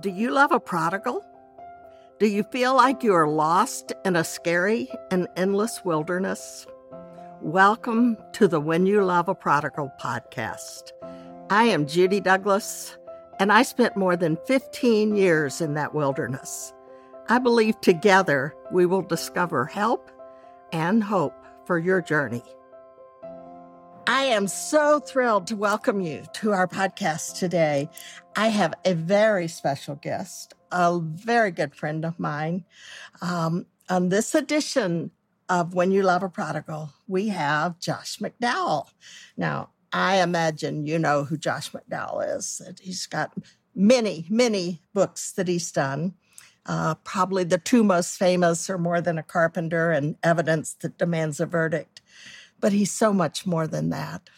Do you love a prodigal? Do you feel like you are lost in a scary and endless wilderness? Welcome to the When You Love a Prodigal podcast. I am Judy Douglass, and I spent more than 15 years in that wilderness. I believe together we will discover help and hope for your journey. I am so thrilled to welcome you to our podcast today. I have a very special guest, a very good friend of mine. Um, on this edition of When You Love a Prodigal, we have Josh McDowell. Now, I imagine you know who Josh McDowell is. He's got many, many books that he's done. Uh, probably the two most famous are More Than a Carpenter and Evidence That Demands a Verdict but he's so much more than that.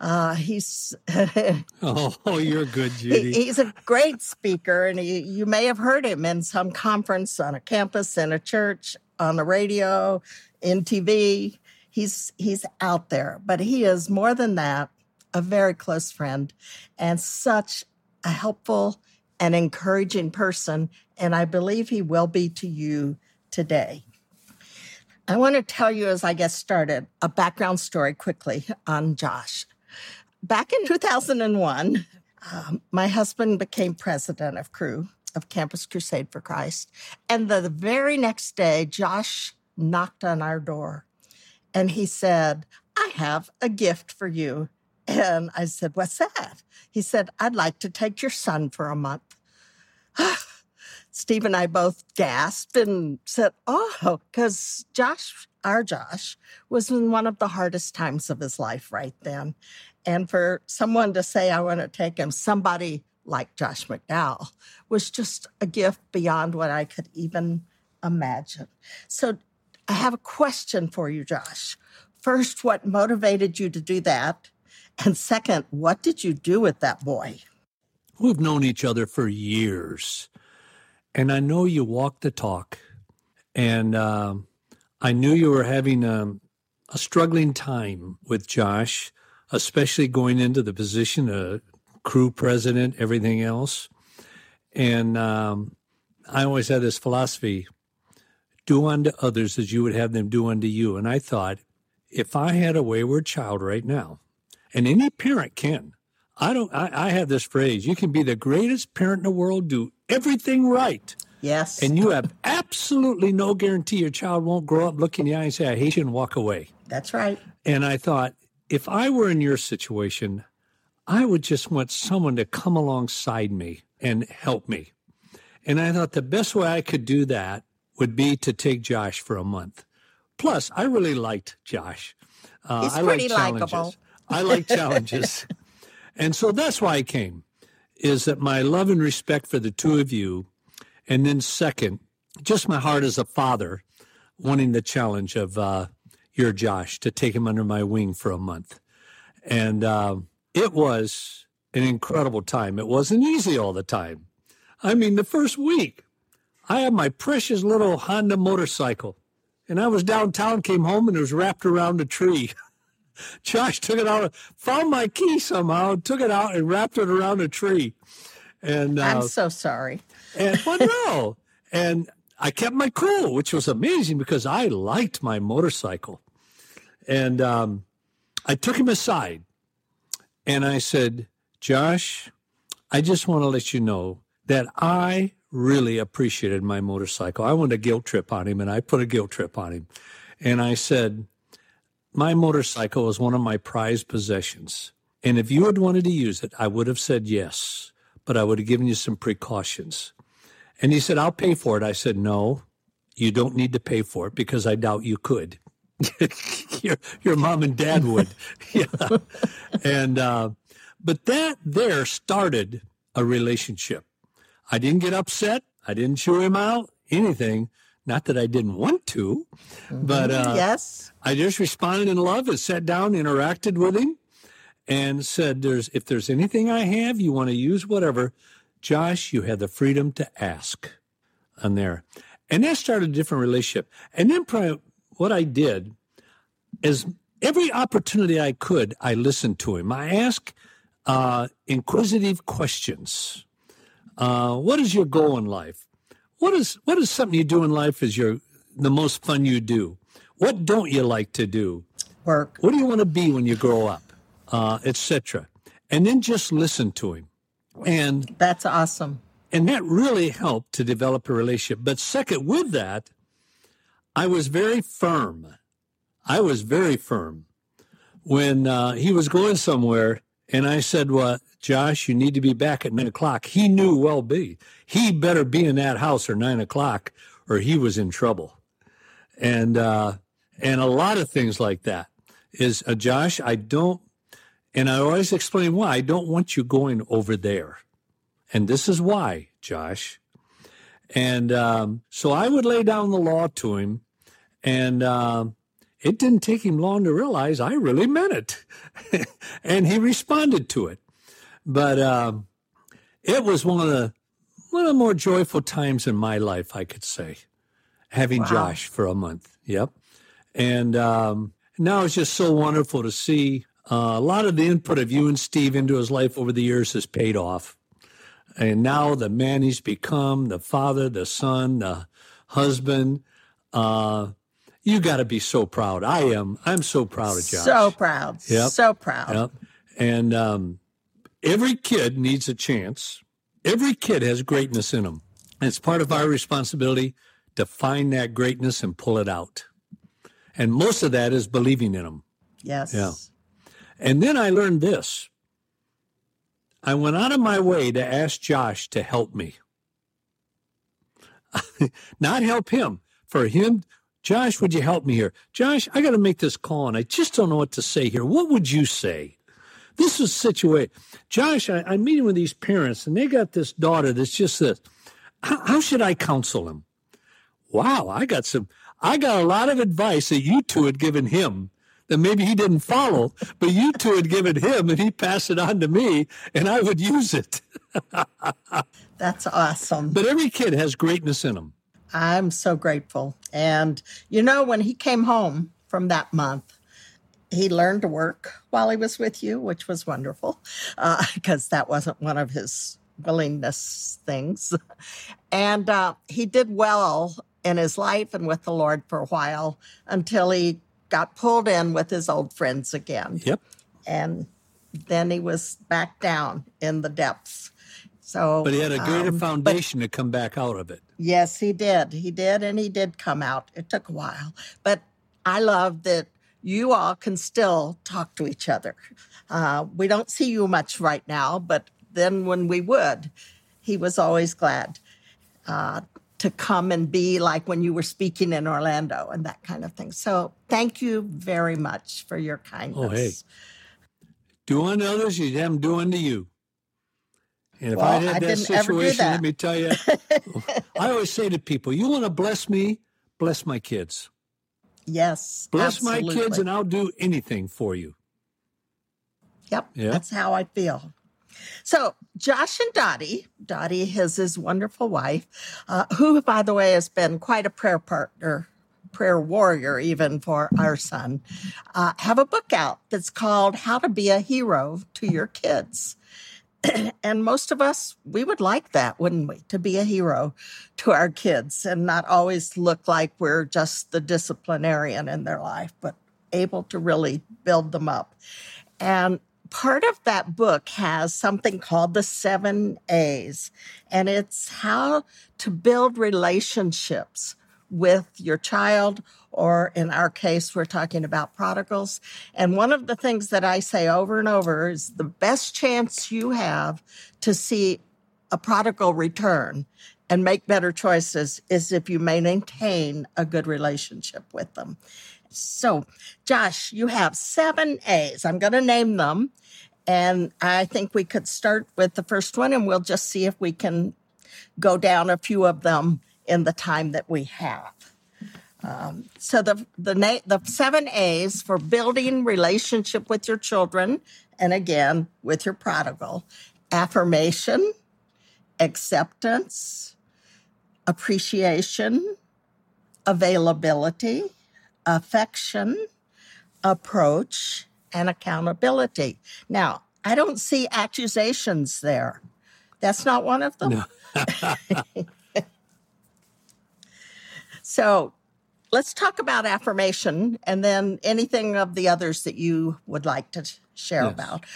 Uh, he's oh, you're good, Judy. He, he's a great speaker, and he, you may have heard him in some conference on a campus, in a church, on the radio, in TV. He's he's out there, but he is more than that. A very close friend, and such a helpful and encouraging person. And I believe he will be to you today. I want to tell you as I get started a background story quickly on Josh. Back in 2001, um, my husband became president of Cru, of Campus Crusade for Christ. And the very next day, Josh knocked on our door and he said, I have a gift for you. And I said, What's that? He said, I'd like to take your son for a month. Steve and I both gasped and said, Oh, because Josh, our Josh, was in one of the hardest times of his life right then. And for someone to say, I want to take him, somebody like Josh McDowell, was just a gift beyond what I could even imagine. So I have a question for you, Josh. First, what motivated you to do that? And second, what did you do with that boy? We've known each other for years. And I know you walk the talk. And um, I knew you were having a, um, a struggling time with Josh, especially going into the position of Cru president, everything else. And um, I always had this philosophy do unto others as you would have them do unto you. And I thought, if I had a wayward child right now, and any parent can, I don't, I, I have this phrase you can be the greatest parent in the world, do everything right. Yes. And you have absolutely no guarantee your child won't grow up, look in the eye, and say, I hate you, and walk away. That's right. And I thought, if I were in your situation, I would just want someone to come alongside me and help me. And I thought the best way I could do that would be to take Josh for a month. Plus, I really liked Josh. Uh, He's I pretty like likable. I like challenges. and so that's why I came is that my love and respect for the two of you, and then second, just my heart as a father, wanting the challenge of uh, your Josh to take him under my wing for a month, and uh, it was an incredible time. It wasn't easy all the time. I mean, the first week, I had my precious little Honda motorcycle, and I was downtown, came home, and it was wrapped around a tree. Josh took it out, found my key somehow, took it out and wrapped it around a tree. And uh, I'm so sorry. And but no, and I kept my cool, which was amazing because I liked my motorcycle. And um, I took him aside, and I said, "Josh, I just want to let you know that I really appreciated my motorcycle. I wanted a guilt trip on him, and I put a guilt trip on him. And I said." My motorcycle was one of my prized possessions. And if you had wanted to use it, I would have said yes, but I would have given you some precautions. And he said, I'll pay for it. I said, no, you don't need to pay for it because I doubt you could. your, your mom and dad would. yeah. And, uh, but that there started a relationship. I didn't get upset. I didn't chew him out, anything. Not that I didn't want to, mm-hmm. but uh, yes, I just responded in love and sat down, interacted with him, and said, "There's if there's anything I have you want to use, whatever, Josh, you have the freedom to ask." On there, and that started a different relationship. And then probably what I did is every opportunity I could, I listened to him. I asked uh, inquisitive questions Uh, what is your goal in life? What is what is something you do in life is your the most fun you do? What don't you like to do? Work. What do you want to be when you grow up? Uh, Etc. And then just listen to him. And That's awesome. and that really helped to develop a relationship. But second, with that, I was very firm. I was very firm when uh, he was going somewhere, and I said, "Well, Josh, you need to be back at nine o'clock." He knew well be he better be in that house at nine o'clock, or he was in trouble. And uh, and a lot of things like that is uh, Josh. I don't, and I always explain why I don't want you going over there. And this is why, Josh. And um, so I would lay down the law to him. And um, it didn't take him long to realize I really meant it. and he responded to it. But um, it was one of the one of the more joyful times in my life, I could say, having Wow. Josh for a month. Yep. And um, now it's just so wonderful to see uh, a lot of the input of you and Steve into his life over the years has paid off. And now the man he's become, the father, the son, the husband, uh, you got to be so proud. I am. I'm so proud of Josh. So proud. Yep. So proud. Yep. And um, every kid needs a chance. Every kid has greatness in them. And it's part of our responsibility to find that greatness and pull it out. And most of that is believing in them. Yes. Yeah. And then I learned this. I went out of my way to ask Josh to help me. Not help him. For him, Josh, would you help me here? Josh, I got to make this call and I just don't know what to say here. What would you say? This is situation. Josh, I, I'm meeting with these parents and they got this daughter that's just this. How, how should I counsel him? Wow, I got some, I got a lot of advice that you two had given him that maybe he didn't follow, but you two had given him and he passed it on to me and I would use it. That's awesome. But every kid has greatness in them. I'm so grateful. And you know, when he came home from that month, he learned to work while he was with you, which was wonderful because that wasn't one of his willingness things. And uh, he did well in his life and with the Lord for a while until he got pulled in with his old friends again. Yep. And then he was back down in the depths. So, But he had a greater um, but foundation to come back out of it. Yes, he did. He did, and he did come out. It took a while, but I love that you all can still talk to each other. Uh, we don't see you much right now, but then when we would, he was always glad uh, to come and be like when you were speaking in Orlando and that kind of thing. So thank you very much for your kindness. Oh, hey. Do unto others, you have them do unto you. And if Well, I I had that ever do situation, that. let me tell you, I always say to people, you want to bless me, bless my kids. Yes, Bless my kids, and I'll do anything for you. Yep, Yeah. that's how I feel. So Josh and Dottie, Dottie is his wonderful wife, uh, who, by the way, has been quite a prayer partner, prayer warrior even for our son, uh, have a book out that's called "How to Be a Hero to Your Kids." and most of us, we would like that, wouldn't we? To be a hero to our kids and not always look like we're just the disciplinarian in their life, but able to really build them up. And part of that book has something called the seven A's, and it's how to build relationships with your child, or in our case, we're talking about prodigals. And one of the things that I say over and over is the best chance you have to see a prodigal return and make better choices is if you maintain a good relationship with them. So, Josh, you have seven A's. I'm going to name them. And I think we could start with the first one and we'll just see if we can go down a few of them in the time that we have. Um, so the the na- the seven A's for building relationship with your children, and again with your prodigal: affirmation, acceptance, appreciation, availability, affection, approach, and accountability. Now, I don't see accusations there. That's not one of them? No. so let's talk about affirmation and then anything of the others that you would like to share Yes. about.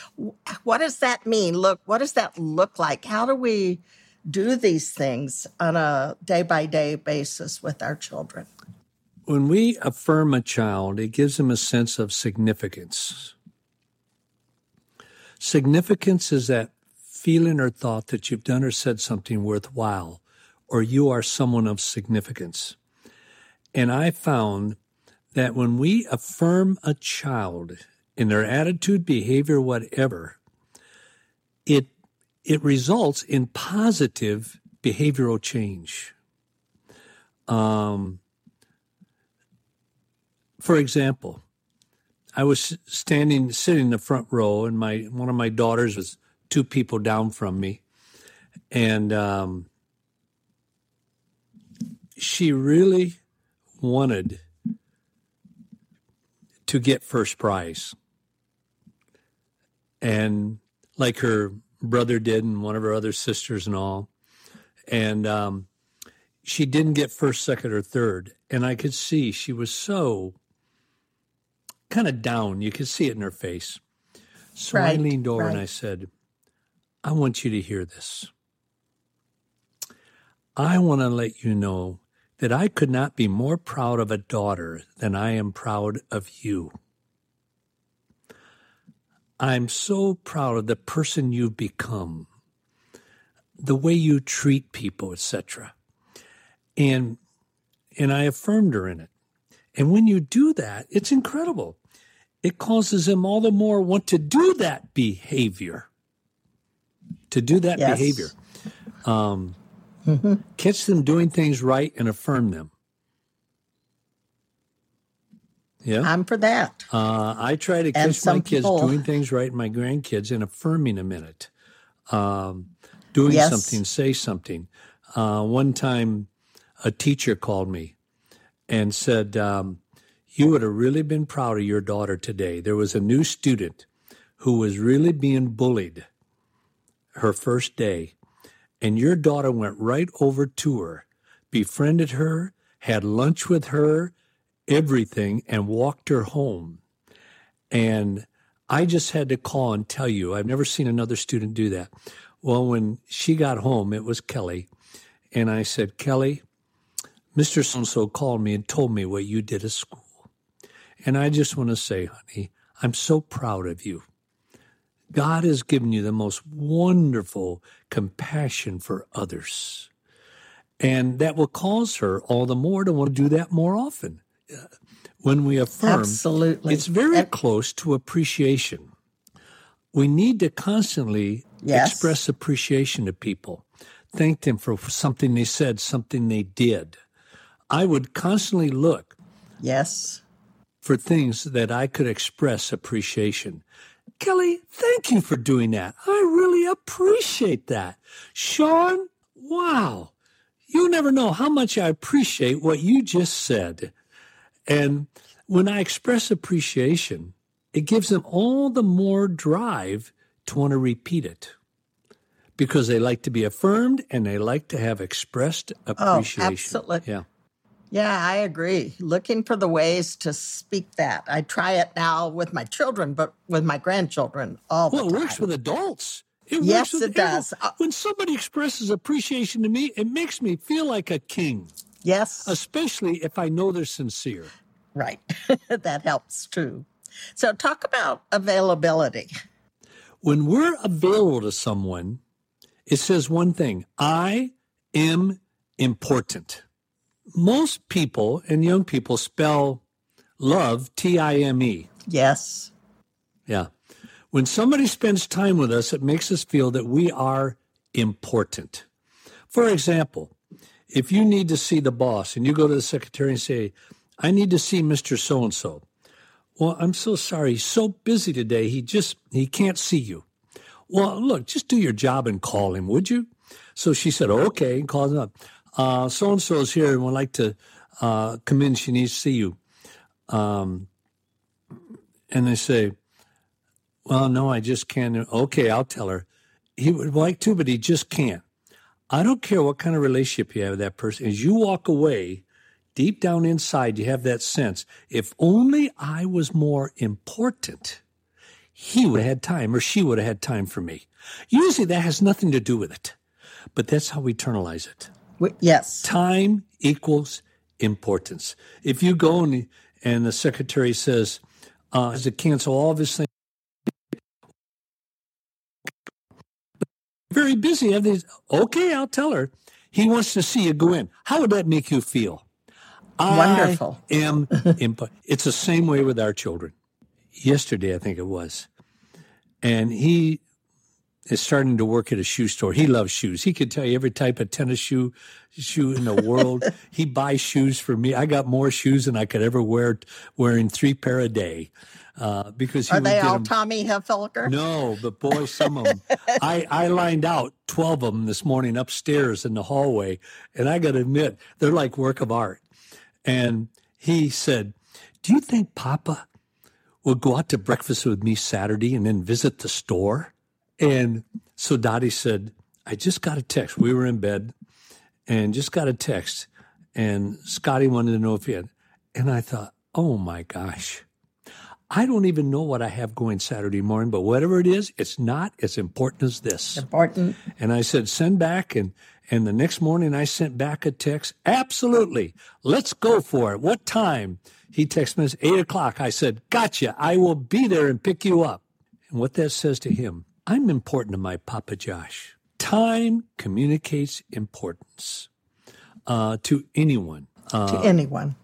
What does that mean? Look, what does that look like? How do we do these things on a day by day basis with our children? When we affirm a child, it gives them a sense of significance. Significance is that feeling or thought that you've done or said something worthwhile, or you are someone of significance. And I found that when we affirm a child in their attitude, behavior, whatever, it it results in positive behavioral change. Um, for example, I was standing, sitting in the front row, and my one of my daughters was two people down from me, and um, she really wanted to get first prize, and like her brother did, and one of her other sisters, and all, and um, she didn't get first, second, or third, and I could see she was so kind of down. You could see it in her face. So I leaned over and. I said, I want you to hear this. I want to let you know that I could not be more proud of a daughter than I am proud of you. I'm so proud of the person you've become, the way you treat people, etc. And and I affirmed her in it. And when you do that, it's incredible. It causes them all the more want to do that behavior. To do that Yes. behavior. Um, Catch them doing things right and affirm them. Yeah. I'm for that. Uh, I try to catch my kids people- doing things right, and my grandkids, and affirming them in it. Um, doing Yes. something, say something. Uh, one time, a teacher called me and said, um, You would have really been proud of your daughter today. There was a new student who was really being bullied her first day, and your daughter went right over to her, befriended her, had lunch with her, everything, and walked her home. And I just had to call and tell you, I've never seen another student do that. Well, when she got home, it was Kelly. And I said, Kelly, Mr. So and so called me and told me what you did at school. And I just want to say, honey, I'm so proud of you. God has given you the most wonderful compassion for others. And that will cause her all the more to want to do that more often. Uh, When we affirm, Absolutely. it's very close to appreciation. We need to constantly Yes. express appreciation to people, thank them for something they said, something they did. I would constantly look yes. for things that I could express appreciation. Kelly, thank you for doing that. I really appreciate that. Sean, wow. You never know how much I appreciate what you just said. And when I express appreciation, it gives them all the more drive to want to repeat it because they like to be affirmed and they like to have expressed oh, appreciation. Oh, absolutely. Yeah. Yeah, I agree. Looking for the ways to speak that. I try it now with my children, but with my grandchildren all the time. Well, it works with adults. It Yes, works with it does. everyone. When somebody expresses appreciation to me, it makes me feel like a king, yes, especially if I know they're sincere. right. that helps too. So, talk about availability. When we're available to someone, it says one thing I am important. Most people and young people spell love T I M E. Yes, Yeah. When somebody spends time with us, it makes us feel that we are important. For example, if you need to see the boss and you go to the secretary and say, I need to see Mr. So and so. Well, I'm so sorry. He's so busy today. He just, he can't see you. Well, look, just do your job and call him, would you? So she said, okay, and called him up. Uh, so and so is here and would like to uh, come in. She needs to see you. Um, and they say, well, no, I just can't. Okay, I'll tell her. he would like to, but he just can't. I don't care what kind of relationship you have with that person. As you walk away, deep down inside, you have that sense. If only I was more important, he would have had time or she would have had time for me. Usually that has nothing to do with it, but that's how we internalize it. Yes. Time equals importance. If you go and, and the secretary says, uh, has to cancel all of his things, very busy. Okay, I'll tell her. He wants to see you go in. How would that make you feel? Wonderful. I am. imp- it's the same way with our children. Yesterday, I think it was, and he is starting to work at a shoe store. He loves shoes. He could tell you every type of tennis shoe shoe in the world. he buys shoes for me. I got more shoes than I could ever wear, wearing three pair a day. Uh, because he Are they all them- Tommy Hilfiger? no, but boy, some of them. I, I lined out 12 of them this morning upstairs in the hallway, and I got to admit, they're like work of art. And he said, Do you think Papa will go out to breakfast with me Saturday and then visit the store? And so Dottie said, I just got a text. We were in bed and just got a text. And Scotty wanted to know if he had. And I thought, Oh my gosh. I don't even know what I have going Saturday morning, but whatever it is, it's not as important as this. Important. And I said, send back. And, and the next morning I sent back a text. Absolutely. Let's go for it. What time? He texted me, it's eight o'clock. I said, gotcha. I will be there and pick you up. And what that says to him, I'm important to my Papa Josh. Time communicates importance uh, to anyone. Uh, to anyone.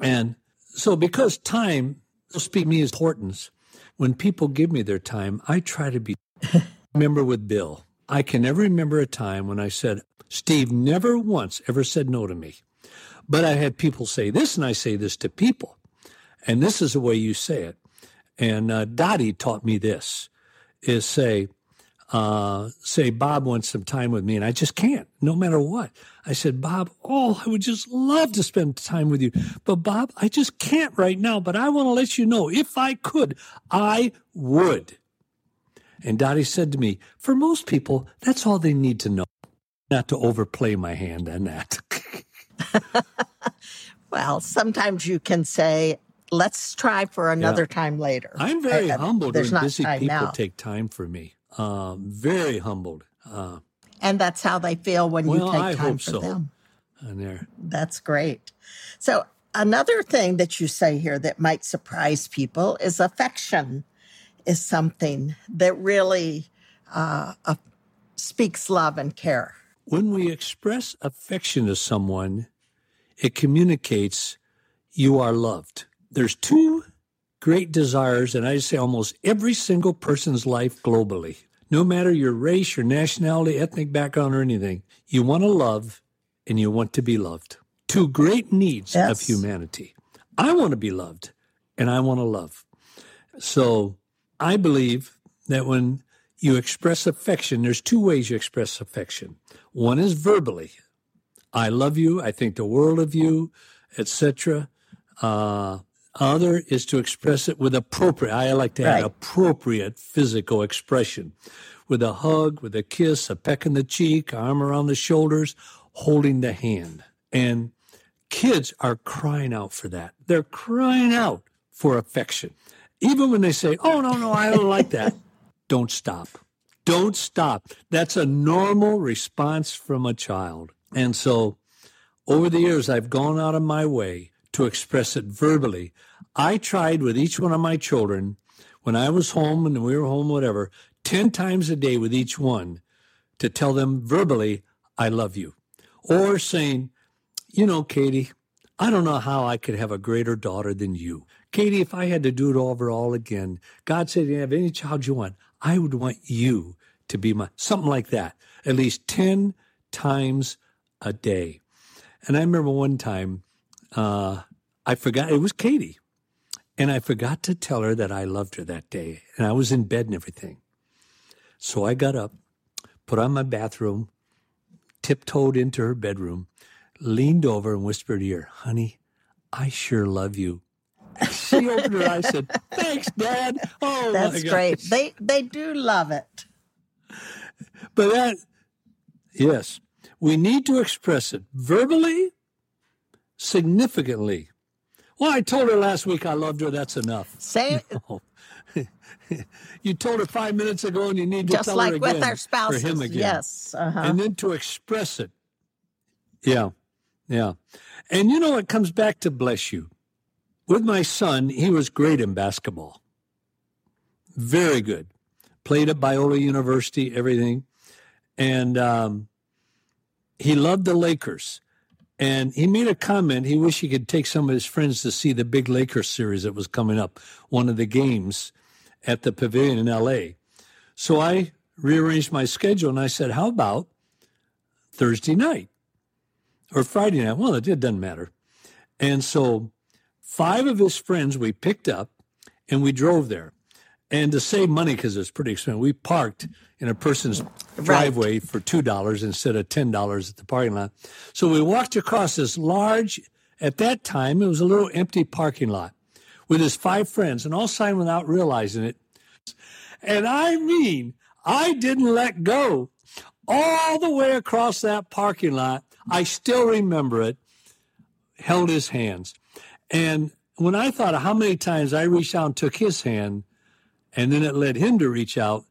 and so, because time will speak me as importance, when people give me their time, I try to be. remember with Bill, I can never remember a time when I said, Steve never once ever said no to me. But I had people say this, and I say this to people. And this is the way you say it. And uh, Dottie taught me this is say, uh, say, Bob wants some time with me, and I just can't, no matter what. I said, Bob, oh, I would just love to spend time with you. But Bob, I just can't right now. But I want to let you know if I could, I would. And Dottie said to me, for most people, that's all they need to know. Not to overplay my hand on that. Well, sometimes you can say, let's try for another time later. I'm very I- I- humbled There's when not busy time people now. take time for me. Um, very humbled. Uh, and that's how they feel when you take I time hope for so. them. on there. That's great. So, another thing that you say here that might surprise people is affection is something that really uh, uh, speaks love and care. When we express affection to someone, it communicates you are loved. There's two great desires, and I say almost every single person's life globally, no matter your race, your nationality, ethnic background, or anything, you want to love and you want to be loved. Two great needs of humanity. I want to be loved and I want to love. So I believe that when you express affection, there's two ways you express affection. One is verbally. I love you. I think the world of you, etc. Uh, other is to express it with appropriate. I like to add Right. appropriate physical expression, with a hug, with a kiss, a peck in the cheek, arm around the shoulders, holding the hand. And kids are crying out for that. They're crying out for affection. Even when they say, "Oh no, no, I don't like that." Don't stop. Don't stop. That's a normal response from a child. And so over the years, I've gone out of my way to express it verbally. I tried with each one of my children when I was home and we were home, whatever, 10 times a day with each one to tell them verbally, I love you. Or saying, you know, Katie, I don't know how I could have a greater daughter than you. Katie, if I had to do it over all again, God said, you have any child you want, I would want you to be my, something like that, at least 10 times a day. And I remember one time, uh, I forgot, it was Katie. And I forgot to tell her that I loved her that day. And I was in bed and everything. So I got up, put on my bathroom, tiptoed into her bedroom, leaned over and whispered to her, honey, I sure love you. She opened her eyes and said, thanks, Dad. Oh, That's gosh." great. They they do love it. but that, yes, we need to express it verbally, significantly. Well, I told her last week I loved her. That's enough. Say it. No. you told her five minutes ago, and you need to Just tell like her again with our spouses. for him again. Yes. Uh-huh. and then to express it. Yeah, yeah. And you know, it comes back to bless you. With my son, he was great in basketball. Very good. Played at Biola University, everything. And um, he loved the Lakers. And he made a comment. He wished he could take some of his friends to see the big Lakers series that was coming up, one of the games at the Pavilion in LA. So I rearranged my schedule and I said, How about Thursday night or Friday night? Well, it, doesn't matter. And so five of his friends we picked up and we drove there. And to save money, because it's pretty expensive, we parked in a person's driveway for $2 instead of $10 at the parking lot. So we walked across this large, at that time, it was a little empty parking lot with his five friends, and all signed without realizing it. And I mean, I didn't let go all the way across that parking lot. I still remember it, held his hands. And when I thought of how many times I reached out and took his hand, and then it led him to reach out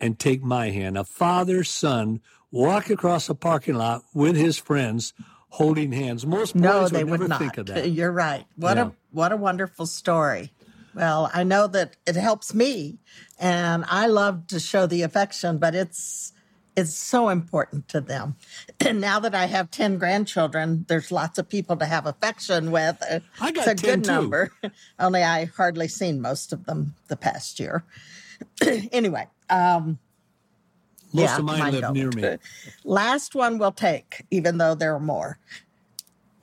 and take my hand. A father son walk across a parking lot with his friends holding hands. Most no, would they never would not. think of that. You're right. What Yeah. a what a wonderful story. Well, I know that it helps me, and I love to show the affection, but it's it's so important to them. And now that I have ten grandchildren, there's lots of people to have affection with. I got it's a 10 good too. number. Only I hardly seen most of them the past year. anyway, um, Most yeah, of mine, mine live don't. near me. Last one we'll take, even though there are more.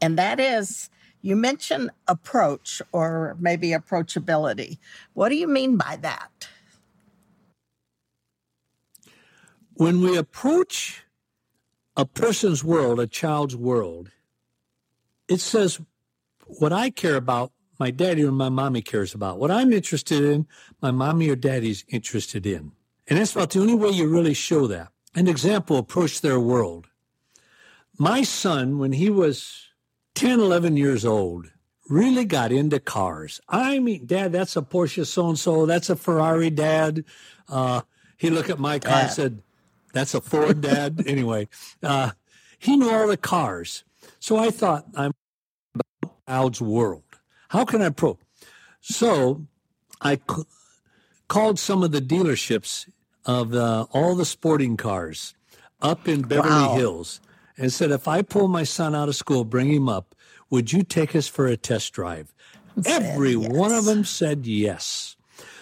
and that is you mentioned approach or maybe approachability. What do you mean by that? When we approach a person's world, a child's world, it says what I care about, my daddy or my mommy cares about. What I'm interested in, my mommy or daddy's interested in. And that's about the only way you really show that. An example, approach their world. My son, when he was 10, 11 years old, really got into cars. I mean, Dad, that's a Porsche so and so. That's a Ferrari, Dad. Uh, he looked at my car and said, That's a Ford, Dad. anyway, uh, he knew all the cars. So I thought, I'm about child's world. How can I pro? So I c- called some of the dealerships of uh, all the sporting cars up in Beverly Wow. Hills and said, if I pull my son out of school, bring him up, would you take us for a test drive? Said Every one of them said yes.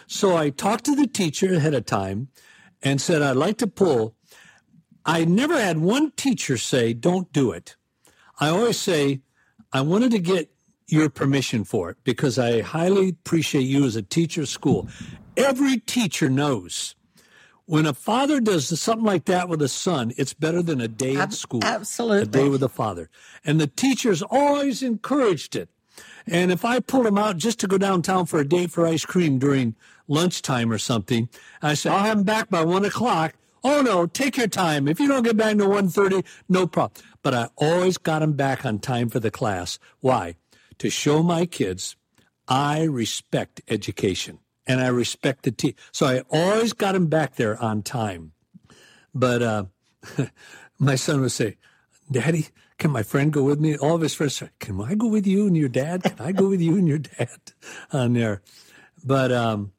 So I talked to the teacher ahead of time and said, I'd like to pull. I never had one teacher say, don't do it. I always say, I wanted to get your permission for it because I highly appreciate you as a teacher of school. Every teacher knows when a father does something like that with a son, it's better than a day at school. A absolutely. day with the father. And the teachers always encouraged it. And if I pulled him out just to go downtown for a date for ice cream during lunchtime or something, I said, I'll have him back by one o'clock. Oh no, take your time. If you don't get back to 1.30, no problem. But I always got him back on time for the class. Why? To show my kids I respect education and I respect the teacher. So I always got him back there on time. But uh, my son would say, Daddy, can my friend go with me? All of his friends say, Can I go with you and your dad? Can I go with you and your dad on there? But um,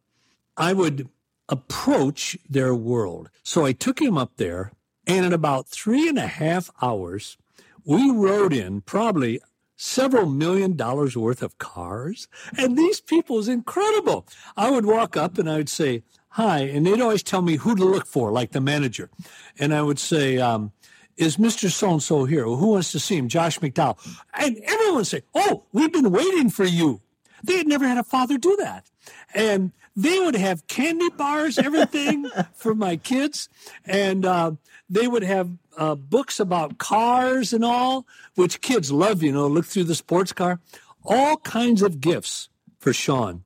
I would approach their world. So I took him up there, and in about three and a half hours, we rode in probably several million dollars worth of cars. And these people was incredible. I would walk up and I would say, Hi. And they'd always tell me who to look for, like the manager. And I would say, um, is Mr. So and so here? Who wants to see him? Josh McDowell. And everyone would say, Oh, we've been waiting for you. They had never had a father do that. And they would have candy bars, everything for my kids. And uh, they would have uh, books about cars and all, which kids love, you know, look through the sports car. All kinds of gifts for Sean.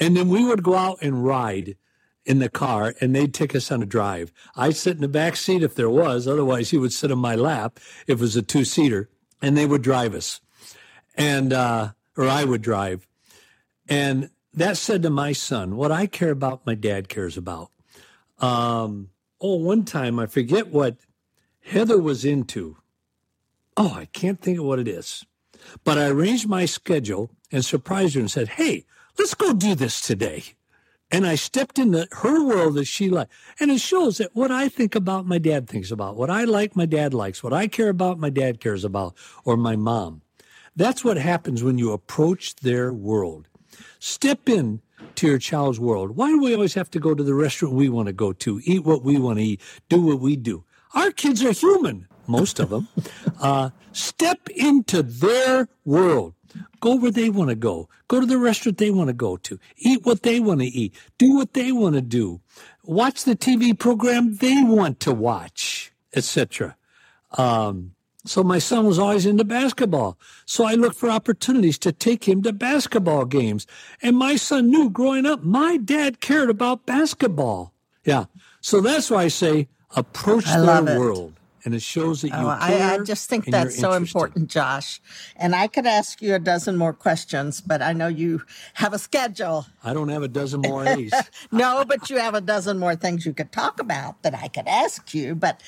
And then we would go out and ride in the car and they'd take us on a drive. I'd sit in the back seat if there was, otherwise he would sit on my lap if it was a two seater and they would drive us. And, uh, or I would drive. And that said to my son, what I care about, my dad cares about. Um, oh, one time I forget what Heather was into. Oh, I can't think of what it is. But I arranged my schedule and surprised her and said, Hey, let's go do this today. And I stepped into her world that she liked. And it shows that what I think about, my dad thinks about. What I like, my dad likes. What I care about, my dad cares about, or my mom. That's what happens when you approach their world. Step in to your child's world. Why do we always have to go to the restaurant we want to go to, eat what we want to eat, do what we do? Our kids are human, most of them. Uh, step into their world. Go where they want to go. Go to the restaurant they want to go to. Eat what they want to eat. Do what they want to do. Watch the TV program they want to watch, etc. Um, so my son was always into basketball. So I looked for opportunities to take him to basketball games. And my son knew growing up, my dad cared about basketball. Yeah. So that's why I say approach I their world. And it shows that you oh, care. I, I just think that's so important, Josh. And I could ask you a dozen more questions, but I know you have a schedule. I don't have a dozen more A's. no, but you have a dozen more things you could talk about that I could ask you. But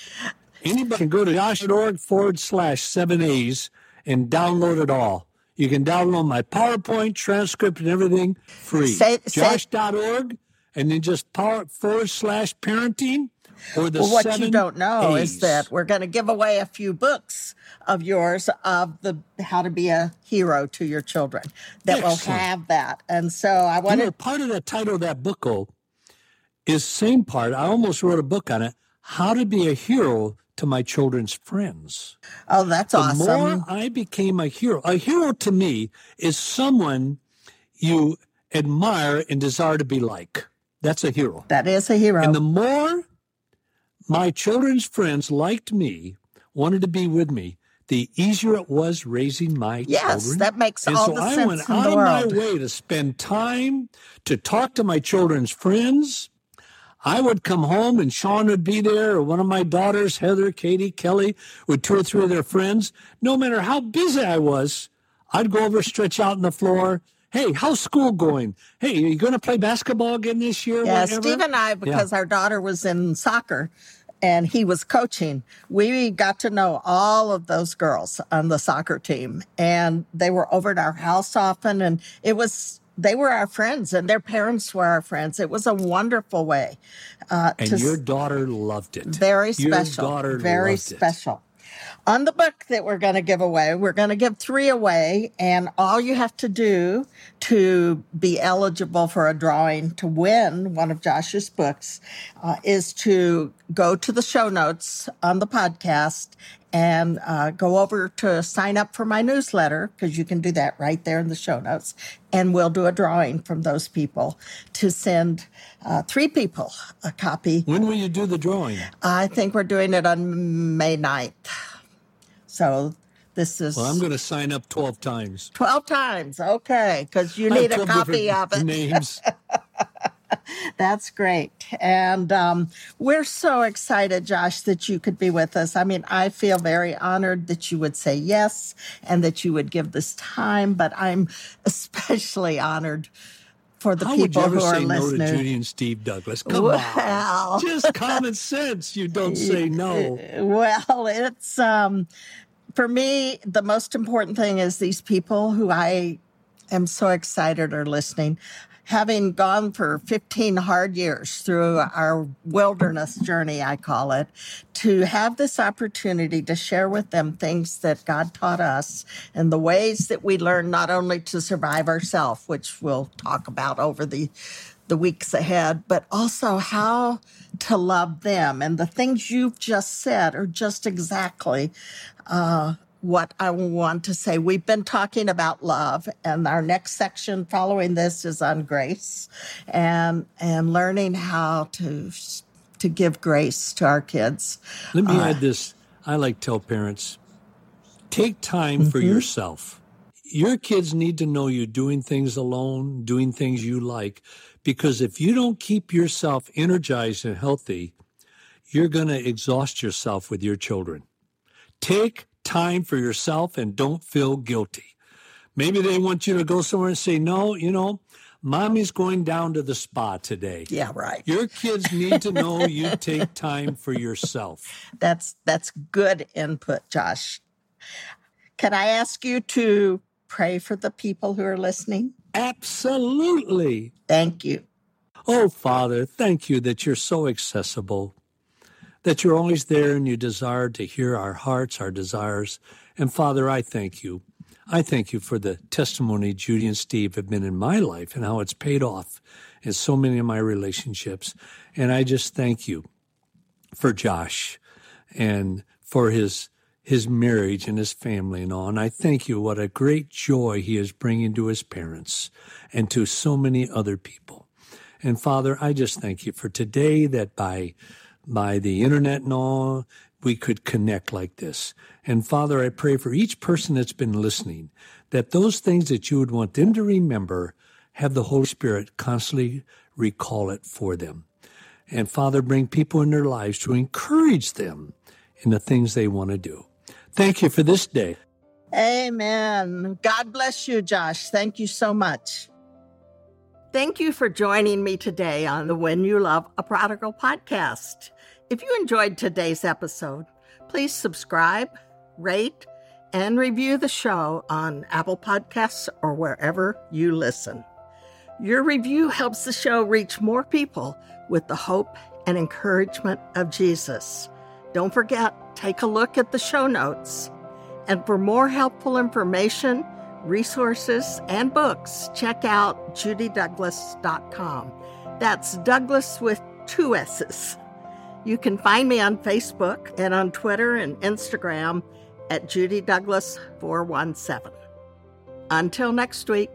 Anybody can go to josh.org forward slash seven A's and download it all. You can download my PowerPoint, transcript, and everything free. Say, Josh.org and then just power forward slash parenting or the well, what you don't know A's. is that we're going to give away a few books of yours of the how to be a hero to your children that Excellent. will have that. And so I wanted you know, part of the title of that book oh, is same part. I almost wrote a book on it. How to be a hero to my children's friends. Oh, that's the awesome. The more I became a hero, a hero to me is someone you admire and desire to be like. That's a hero. That is a hero. And the more my children's friends liked me, wanted to be with me, the easier it was raising my yes, children. that makes and all so the I sense went in out of my way to spend time to talk to my children's friends. I would come home and Sean would be there, or one of my daughters, Heather, Katie, Kelly, with two or three of their friends. No matter how busy I was, I'd go over, stretch out on the floor. Hey, how's school going? Hey, are you going to play basketball again this year? Yeah, Whatever? Steve and I, because yeah. our daughter was in soccer and he was coaching, we got to know all of those girls on the soccer team. And they were over at our house often. And it was, they were our friends and their parents were our friends. It was a wonderful way. Uh, and your daughter loved it. Very special. Your daughter very special. It. On the book that we're going to give away, we're going to give three away, and all you have to do to be eligible for a drawing to win one of Josh's books uh, is to go to the show notes on the podcast and uh, go over to sign up for my newsletter because you can do that right there in the show notes. And we'll do a drawing from those people to send uh, three people a copy. When will you do the drawing? I think we're doing it on May 9th. So this is. Well, I'm going to sign up 12 times. 12 times. Okay. Because you need a copy of it. Names. That's great. And um, we're so excited, Josh, that you could be with us. I mean, I feel very honored that you would say yes and that you would give this time, but I'm especially honored for the How people would you who ever are say listening. no to Judy and Steve Douglass? Come well, on. Just common sense. You don't say no. Well, it's um, for me, the most important thing is these people who I am so excited are listening. Having gone for 15 hard years through our wilderness journey, I call it, to have this opportunity to share with them things that God taught us and the ways that we learn not only to survive ourselves, which we'll talk about over the the weeks ahead, but also how to love them. And the things you've just said are just exactly uh, what I want to say. We've been talking about love, and our next section following this is on grace and and learning how to to give grace to our kids. Let me uh, add this. I like tell parents take time mm-hmm. for yourself. Your kids need to know you're doing things alone, doing things you like, Because if you don't keep yourself energized and healthy, you're going to exhaust yourself with your children. Take time for yourself and don't feel guilty. Maybe they want you to go somewhere and say, no, you know, mommy's going down to the spa today. Yeah, right. Your kids need to know you take time for yourself. That's that's good input, Josh. Can I ask you to pray for the people who are listening? Absolutely. Thank you. Oh, Father, thank you that you're so accessible, that you're always there and you desire to hear our hearts, our desires. And Father, I thank you. I thank you for the testimony Judy and Steve have been in my life and how it's paid off in so many of my relationships. And I just thank you for Josh and for his his marriage and his family and all. And I thank you what a great joy he is bringing to his parents and to so many other people. And Father, I just thank you for today that by by the internet and all, we could connect like this. And Father, I pray for each person that's been listening that those things that you would want them to remember, have the Holy Spirit constantly recall it for them. And Father, bring people in their lives to encourage them in the things they want to do. Thank you for this day. Amen. God bless you, Josh. Thank you so much. Thank you for joining me today on the When You Love a Prodigal podcast. If you enjoyed today's episode, please subscribe, rate, and review the show on Apple Podcasts or wherever you listen. Your review helps the show reach more people with the hope and encouragement of Jesus. Don't forget, take a look at the show notes. And for more helpful information, resources, and books, check out judydouglass.com. That's Douglass with two S's. You can find me on Facebook and on Twitter and Instagram at Judy Douglass 417. Until next week.